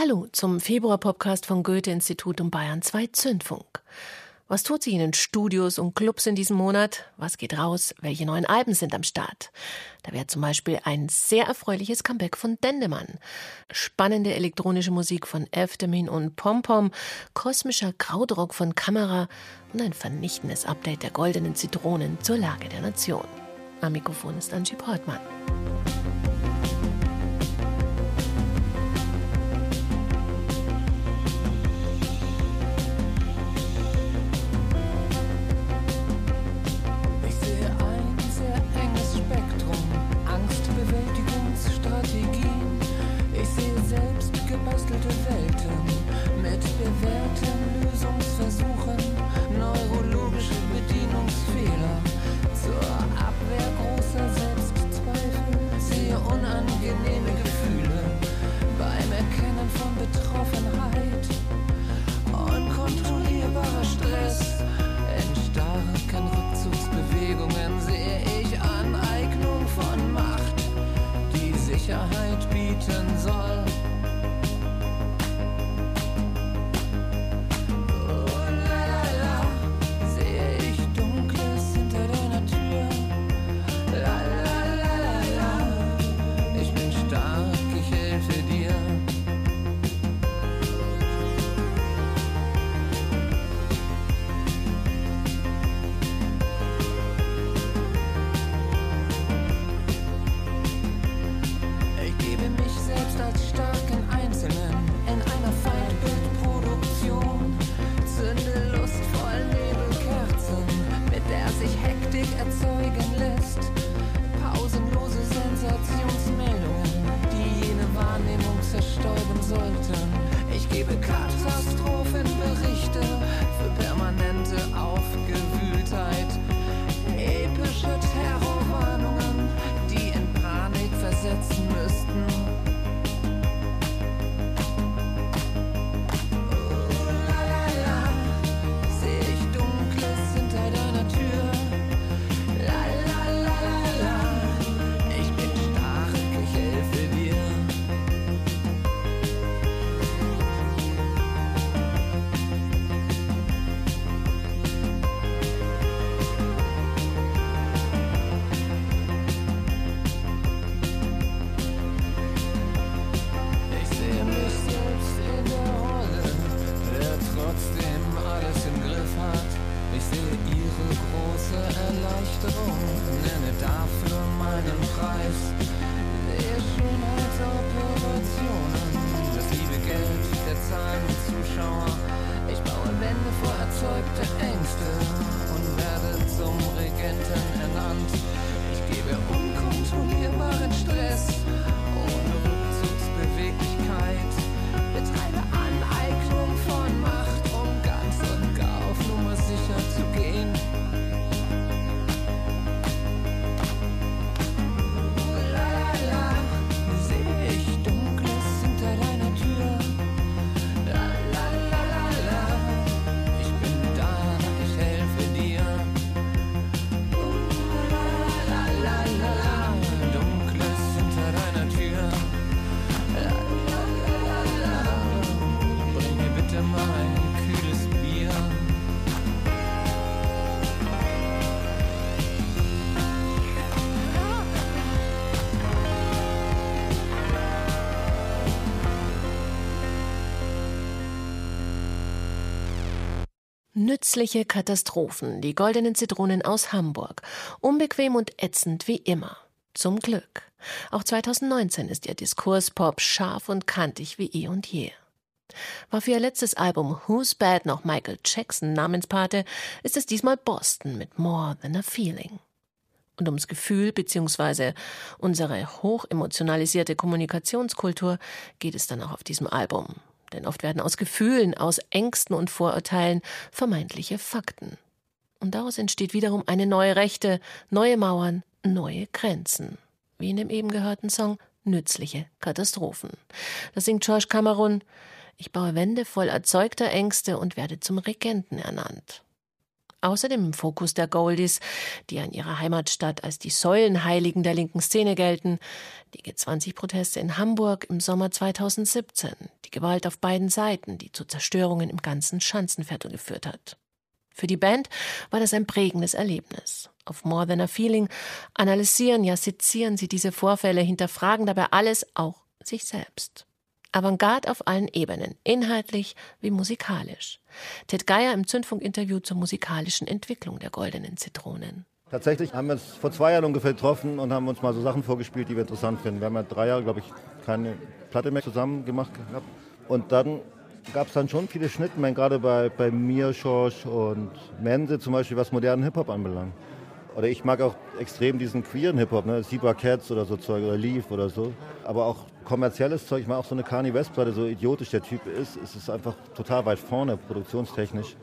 Hallo zum Februar-Podcast von Goethe-Institut und Bayern 2 Zündfunk. Was tut sich in den Studios und Clubs in diesem Monat? Was geht raus? Welche neuen Alben sind am Start? Da wäre zum Beispiel ein sehr erfreuliches Comeback von Dendemann. Spannende elektronische Musik von Eftemin und Pompom, kosmischer Krautrock von Kamera und ein vernichtendes Update der goldenen Zitronen zur Lage der Nation. Am Mikrofon ist Angie Portmann. Nützliche Katastrophen, die goldenen Zitronen aus Hamburg. Unbequem und ätzend wie immer. Zum Glück. Auch 2019 ist ihr Diskurspop scharf und kantig wie eh und je. War für ihr letztes Album Who's Bad noch Michael Jackson Namenspate, ist es diesmal Boston mit More Than a Feeling. Und ums Gefühl bzw. unsere hochemotionalisierte Kommunikationskultur geht es dann auch auf diesem Album denn oft werden aus Gefühlen, aus Ängsten und Vorurteilen vermeintliche Fakten. Und daraus entsteht wiederum eine neue Rechte, neue Mauern, neue Grenzen. Wie in dem eben gehörten Song Nützliche Katastrophen. Das singt George Cameron. Ich baue Wände voll erzeugter Ängste und werde zum Regenten ernannt. Außerdem im Fokus der Goldies, die an ihrer Heimatstadt als die Säulenheiligen der linken Szene gelten, die G20-Proteste in Hamburg im Sommer 2017, die Gewalt auf beiden Seiten, die zu Zerstörungen im ganzen Schanzenviertel geführt hat. Für die Band war das ein prägendes Erlebnis. Auf More Than a Feeling analysieren, ja sezieren sie diese Vorfälle, hinterfragen dabei alles, auch sich selbst. Avantgarde auf allen Ebenen, inhaltlich wie musikalisch. Ted Geier im Zündfunk-Interview zur musikalischen Entwicklung der Goldenen Zitronen. Tatsächlich haben wir uns vor zwei Jahren ungefähr getroffen und haben uns mal so Sachen vorgespielt, die wir interessant finden. Wir haben ja drei Jahre, glaube ich, keine Platte mehr zusammen gemacht gehabt. Und dann gab es dann schon viele Schnittmengen, gerade bei, bei mir, Schorsch und Mense zum Beispiel, was modernen Hip-Hop anbelangt. Oder ich mag auch extrem diesen queeren Hip-Hop, ne? Zebra Cats oder so Zeug oder Leaf oder so. Aber auch kommerzielles Zeug, ich mag auch so eine Kanye West-Platte, so idiotisch der Typ ist, ist es einfach total weit vorne, produktionstechnisch.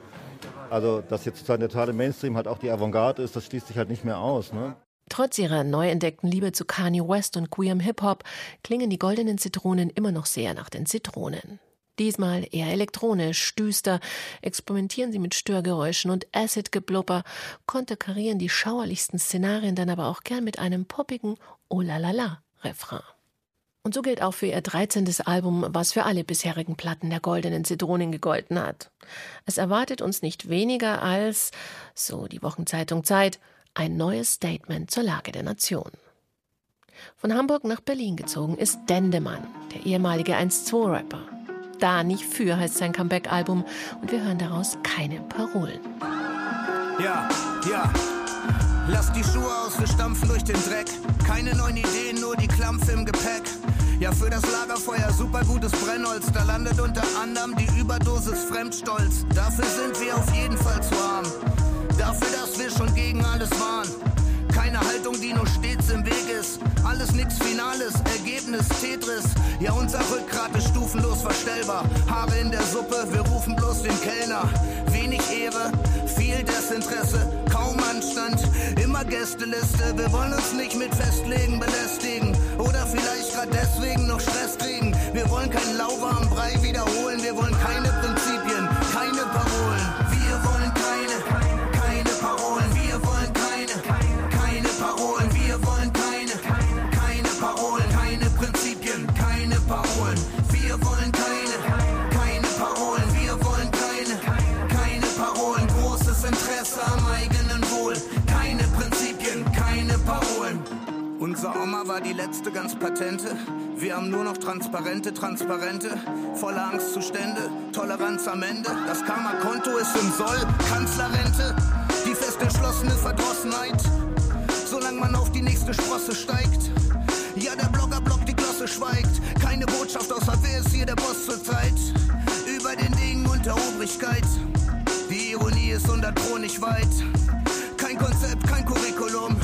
Also, dass jetzt sozusagen der totale Mainstream halt auch die Avantgarde ist, das schließt sich halt nicht mehr aus, ne? Trotz ihrer neu entdeckten Liebe zu Kanye West und queerem Hip-Hop klingen die goldenen Zitronen immer noch sehr nach den Zitronen. Diesmal eher elektronisch, düster, experimentieren sie mit Störgeräuschen und Acid-Geblubber, konterkarieren die schauerlichsten Szenarien dann aber auch gern mit einem poppigen Oh la la la Refrain. Und so gilt auch für ihr 13. Album, was für alle bisherigen Platten der goldenen Zitronen gegolten hat. Es erwartet uns nicht weniger als, so die Wochenzeitung Zeit, ein neues Statement zur Lage der Nation. Von Hamburg nach Berlin gezogen ist Dendemann, der ehemalige 1-2-Rapper. Da nicht für heißt sein Comeback-Album und wir hören daraus keine Parolen. Ja, ja. Lass die Schuhe aus, wir stampfen durch den Dreck. Keine neuen Ideen, nur die Klampfe im Gepäck. Ja, für das Lagerfeuer super gutes Brennholz. Da landet unter anderem die Überdosis Fremdstolz. Dafür sind wir auf jeden Fall zu Nix Finales, Ergebnis Tetris. Ja, unser Rückgrat ist stufenlos verstellbar. Haare in der Suppe, wir rufen bloß den Kellner. Wenig Ehre, viel Desinteresse, kaum Anstand. Immer Gästeliste, wir wollen uns nicht mit Festlegen belästigen. Oder vielleicht gerade deswegen noch Stress kriegen. Wir wollen kein lauwarmen Brei wiederholen, wir wollen keine Prinzipien, Unser Oma war die letzte ganz patente. Wir haben nur noch transparente, transparente, voller Angstzustände, Toleranz am Ende. Das Karma-Konto ist im Soll, Kanzlerrente, die fest entschlossene Verdrossenheit. Solange man auf die nächste Sprosse steigt. Ja, der Blogger blockt die Glosse schweigt. Keine Botschaft außer wer ist hier der Boss zur Zeit. Über den Dingen und der Obrigkeit. Die Ironie ist hundert Pro nicht weit. Kein Konzept, kein Curriculum.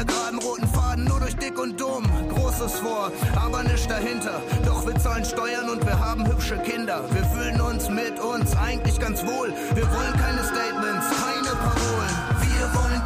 Ohne geraden roten Faden, nur durch dick und dumm. Großes vor, aber nichts dahinter. Doch wir zahlen Steuern und wir haben hübsche Kinder. Wir fühlen uns mit uns eigentlich ganz wohl. Wir wollen keine Statements, keine Parolen. Wir wollen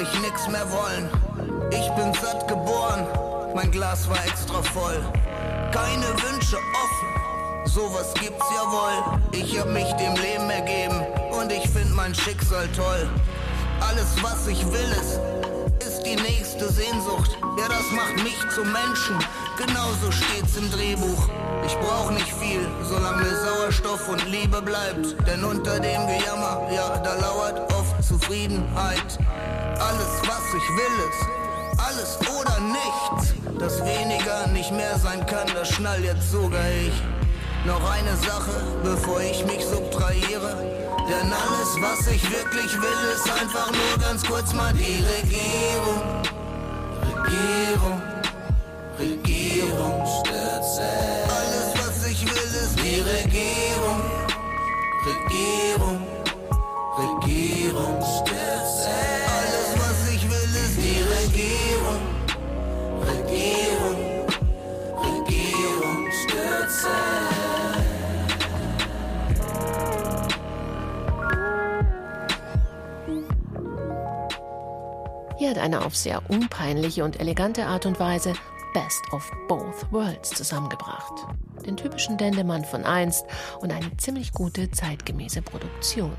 ist endlich nix mehr wollen. Ich bin satt geboren, mein Glas war extra voll. Keine Wünsche offen, sowas gibt's ja wohl. Ich hab mich dem Leben ergeben und ich find mein Schicksal toll. Alles, was ich will, ist, ist die nächste Sehnsucht. Ja, das macht mich zum Menschen. Genauso steht's im Drehbuch. Ich brauch nicht viel, solange mir Sauerstoff und Liebe bleibt. Denn unter dem Gejammer, ja, da lauert oft Zufriedenheit. Alles, was ich will, ist alles oder nichts. Dass weniger nicht mehr sein kann, das schnall jetzt sogar ich. Noch eine Sache, bevor ich mich subtrahiere. Denn alles, was ich wirklich will, ist einfach nur ganz kurz mal die. Regierung, Regierung einer auf sehr unpeinliche und elegante Art und Weise Best of Both Worlds zusammengebracht. Den typischen Dendemann von einst und eine ziemlich gute zeitgemäße Produktion.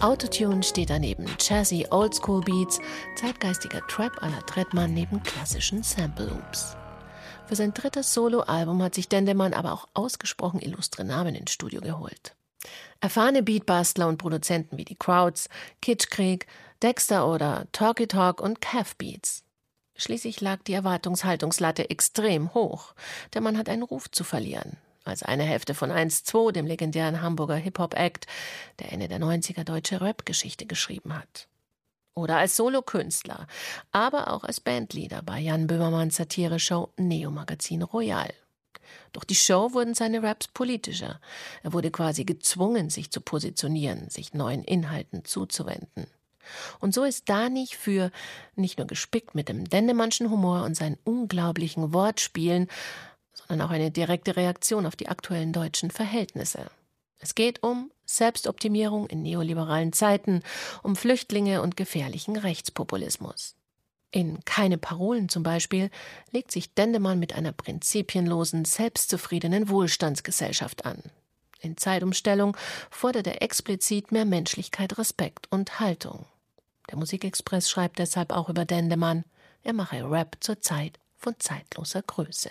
Autotune steht daneben jazzy Oldschool Beats, zeitgeistiger Trap à la Trettmann neben klassischen Sample Loops. Für sein drittes Soloalbum hat sich Dendemann aber auch ausgesprochen illustre Namen ins Studio geholt. Erfahrene Beatbastler und Produzenten wie die Crowds, Kitschkrieg, Dexter oder Talky Talk und Calf Beats. Schließlich lag die Erwartungshaltungslatte extrem hoch. Der Mann hat einen Ruf zu verlieren. Als eine Hälfte von 1-2, dem legendären Hamburger Hip-Hop-Act, der Ende der 90er deutsche Rap-Geschichte geschrieben hat. Oder als Solokünstler, aber auch als Bandleader bei Jan Böhmermanns Satire-Show Neo Magazin Royal. Durch die Show wurden seine Raps politischer. Er wurde quasi gezwungen, sich zu positionieren, sich neuen Inhalten zuzuwenden. Und so ist Danich für nicht nur gespickt mit dem Dendemannschen Humor und seinen unglaublichen Wortspielen, sondern auch eine direkte Reaktion auf die aktuellen deutschen Verhältnisse. Es geht um Selbstoptimierung in neoliberalen Zeiten, um Flüchtlinge und gefährlichen Rechtspopulismus. In Keine Parolen zum Beispiel legt sich Dendemann mit einer prinzipienlosen, selbstzufriedenen Wohlstandsgesellschaft an. In Zeitumstellung fordert er explizit mehr Menschlichkeit, Respekt und Haltung. Der Musikexpress schreibt deshalb auch über Dendemann, er mache Rap zur Zeit von zeitloser Größe.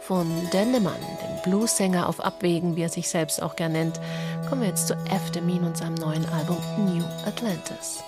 Von Dendemann, dem Bluesänger auf Abwägen, wie er sich selbst auch gern nennt, kommen wir jetzt zu Eftemin und seinem neuen Album New Atlantis.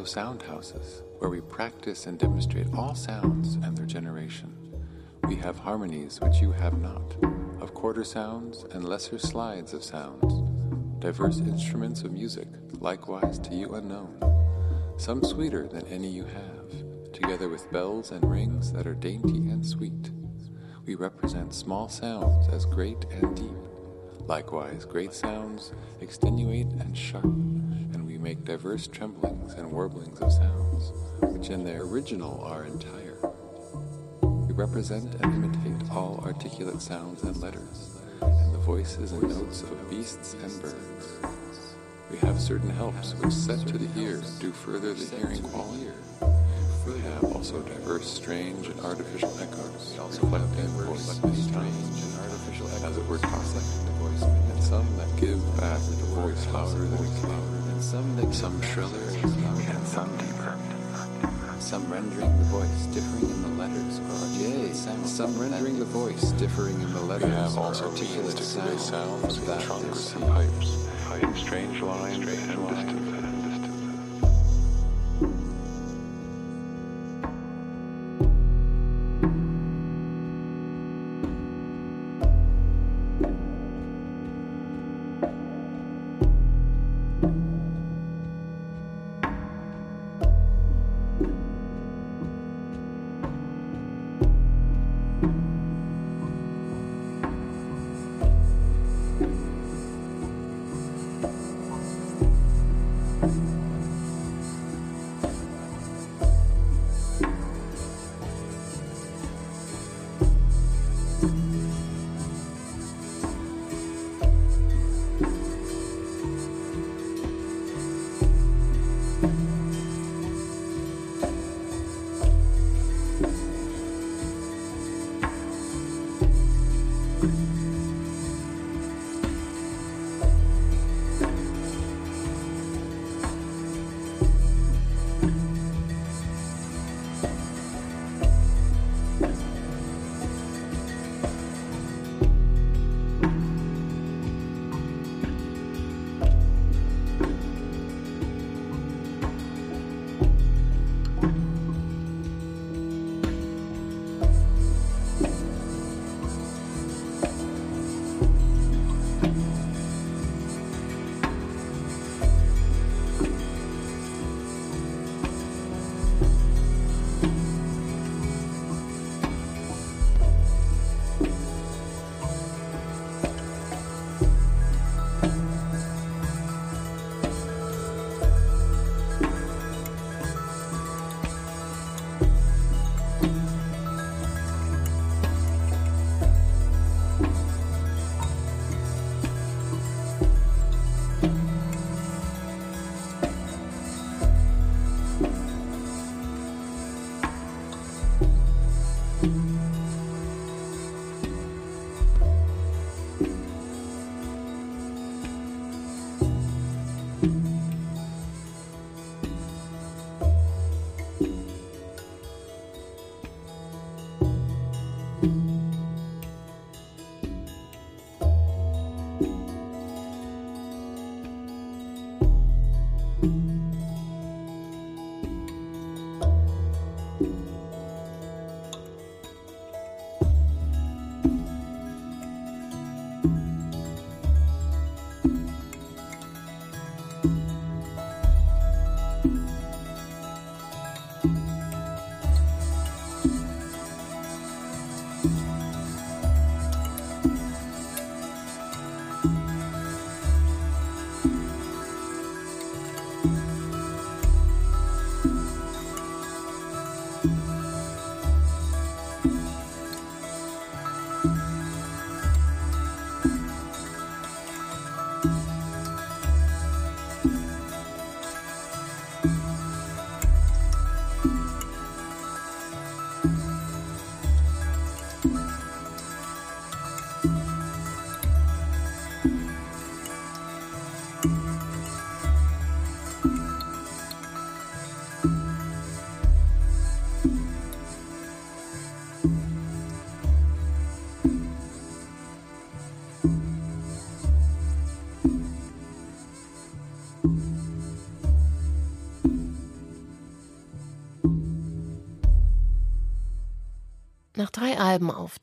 Also sound houses where we practice and demonstrate all sounds and their generation. We have harmonies which you have not, of quarter sounds and lesser slides of sounds, diverse instruments of music, likewise to you unknown, some sweeter than any you have, together with bells and rings that are dainty and sweet. We represent small sounds as great and deep, likewise great sounds extenuate and sharp make diverse tremblings and warblings of sounds, which in their original are entire. We represent and imitate all articulate sounds and letters, and the voices and notes of beasts and birds. We have certain helps which set to the ear do further the hearing quality. We have also diverse, strange, and artificial echoes, reflecting voice many times, as it were tossing and some that give back the voice louder than it and some that some shriller and some deeper. Some rendering the voice differing in the letters or articulate sounds. Some rendering the voice differing in the letters also articulate sounds, sounds of that trunks and pipes, in strange lines and distances. Nach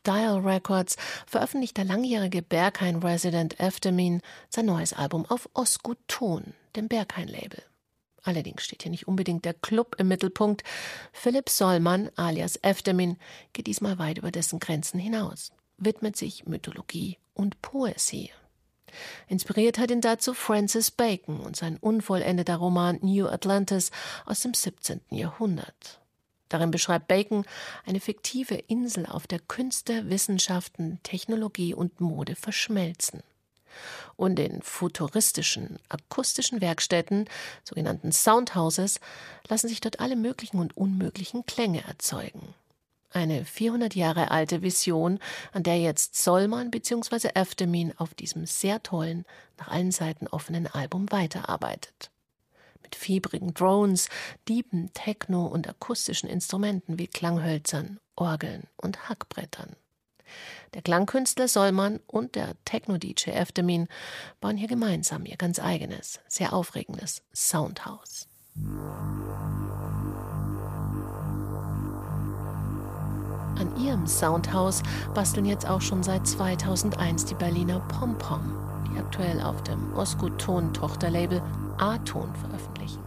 Dial Records veröffentlicht der langjährige Berghain-Resident Eftemin sein neues Album auf Osgut Ton, dem Berghain-Label. Allerdings steht hier nicht unbedingt der Club im Mittelpunkt. Philipp Sollmann alias Eftemin geht diesmal weit über dessen Grenzen hinaus, widmet sich Mythologie und Poesie. Inspiriert hat ihn dazu Francis Bacon und sein unvollendeter Roman New Atlantis aus dem 17. Jahrhundert. Darin beschreibt Bacon eine fiktive Insel, auf der Künste, Wissenschaften, Technologie und Mode verschmelzen. Und in futuristischen, akustischen Werkstätten, sogenannten Soundhouses, lassen sich dort alle möglichen und unmöglichen Klänge erzeugen. Eine 400 Jahre alte Vision, an der jetzt Sollmann bzw. Eftemin auf diesem sehr tollen, nach allen Seiten offenen Album weiterarbeitet mit fiebrigen Drones, Diepen, Techno und akustischen Instrumenten wie Klanghölzern, Orgeln und Hackbrettern. Der Klangkünstler Sollmann und der Techno-DJ Eftemin bauen hier gemeinsam ihr ganz eigenes, sehr aufregendes Soundhouse. An ihrem Soundhouse basteln jetzt auch schon seit 2001 die Berliner Pom Pom, aktuell auf dem Osco-Ton-Tochterlabel A-Ton veröffentlichen.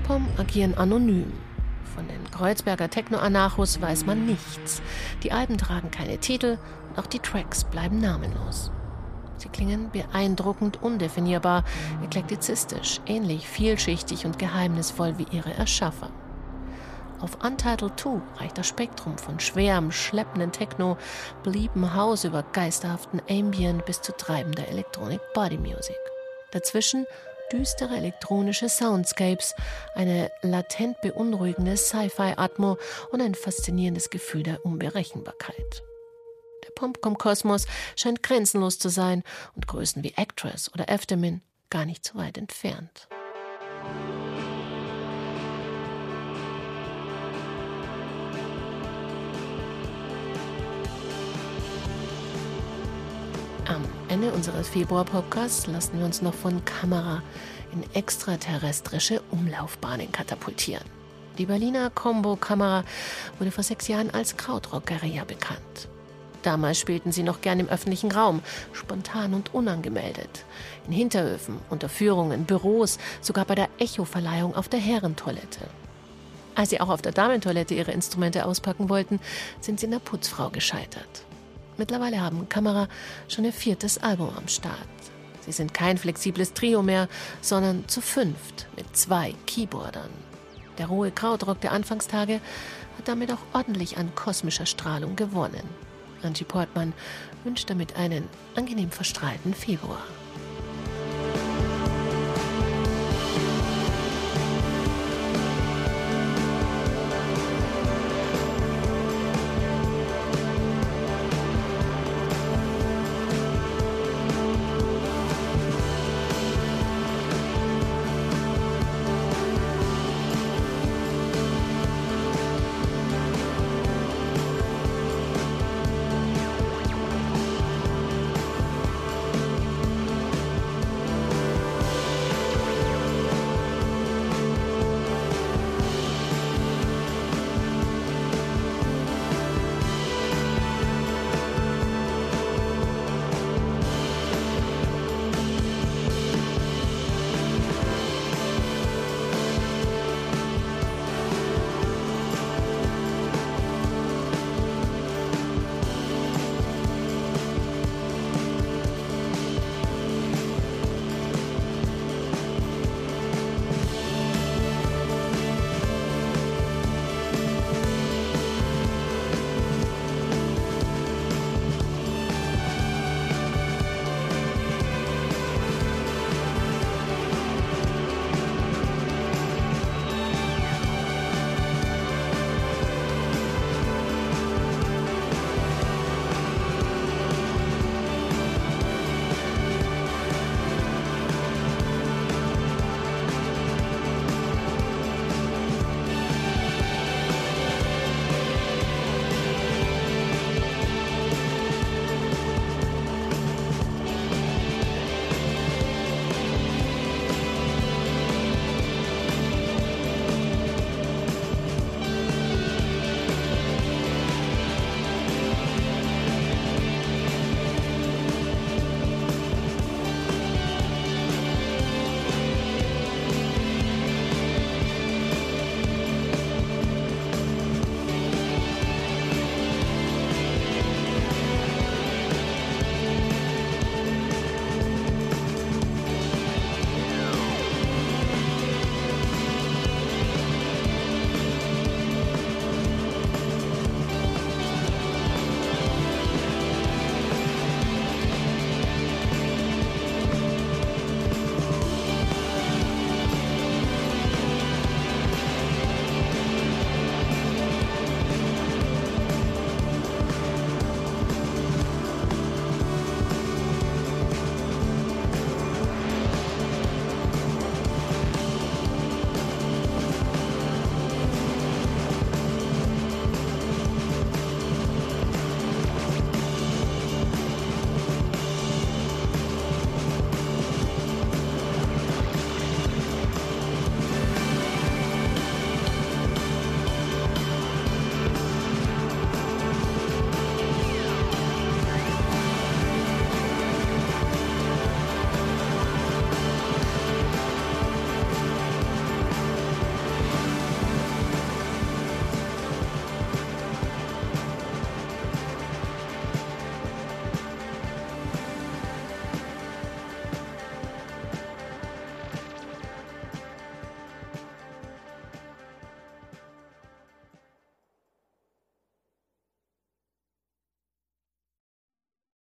Pompom agieren anonym. Von den Kreuzberger Techno-Anarchos weiß man nichts. Die Alben tragen keine Titel und auch die Tracks bleiben namenlos. Sie klingen beeindruckend undefinierbar, eklektizistisch, ähnlich vielschichtig und geheimnisvoll wie ihre Erschaffer. Auf Untitled 2 reicht das Spektrum von schwerem, schleppenden Techno, beliebem Haus über geisterhaften Ambient bis zu treibender Electronic Body Music. Dazwischen düstere elektronische Soundscapes, eine latent beunruhigende Sci-Fi-Atmo und ein faszinierendes Gefühl der Unberechenbarkeit. Der Popcom-Kosmos scheint grenzenlos zu sein und Größen wie Actress oder Eftemin gar nicht so weit entfernt. Am Ende unseres Februar-Podcasts lassen wir uns noch von Kamera in extraterrestrische Umlaufbahnen katapultieren. Die Berliner Combo-Kamera wurde vor sechs Jahren als Krautrock-Guerilla bekannt. Damals spielten sie noch gern im öffentlichen Raum, spontan und unangemeldet. In Hinterhöfen, Unterführungen, Büros, sogar bei der Echo-Verleihung auf der Herrentoilette. Als sie auch auf der Damentoilette ihre Instrumente auspacken wollten, sind sie in der Putzfrau gescheitert. Mittlerweile haben Kamera schon ihr viertes Album am Start. Sie sind kein flexibles Trio mehr, sondern zu fünft mit zwei Keyboardern. Der rohe Krautrock der Anfangstage hat damit auch ordentlich an kosmischer Strahlung gewonnen. Angie Portman wünscht damit einen angenehm verstrahlten Februar.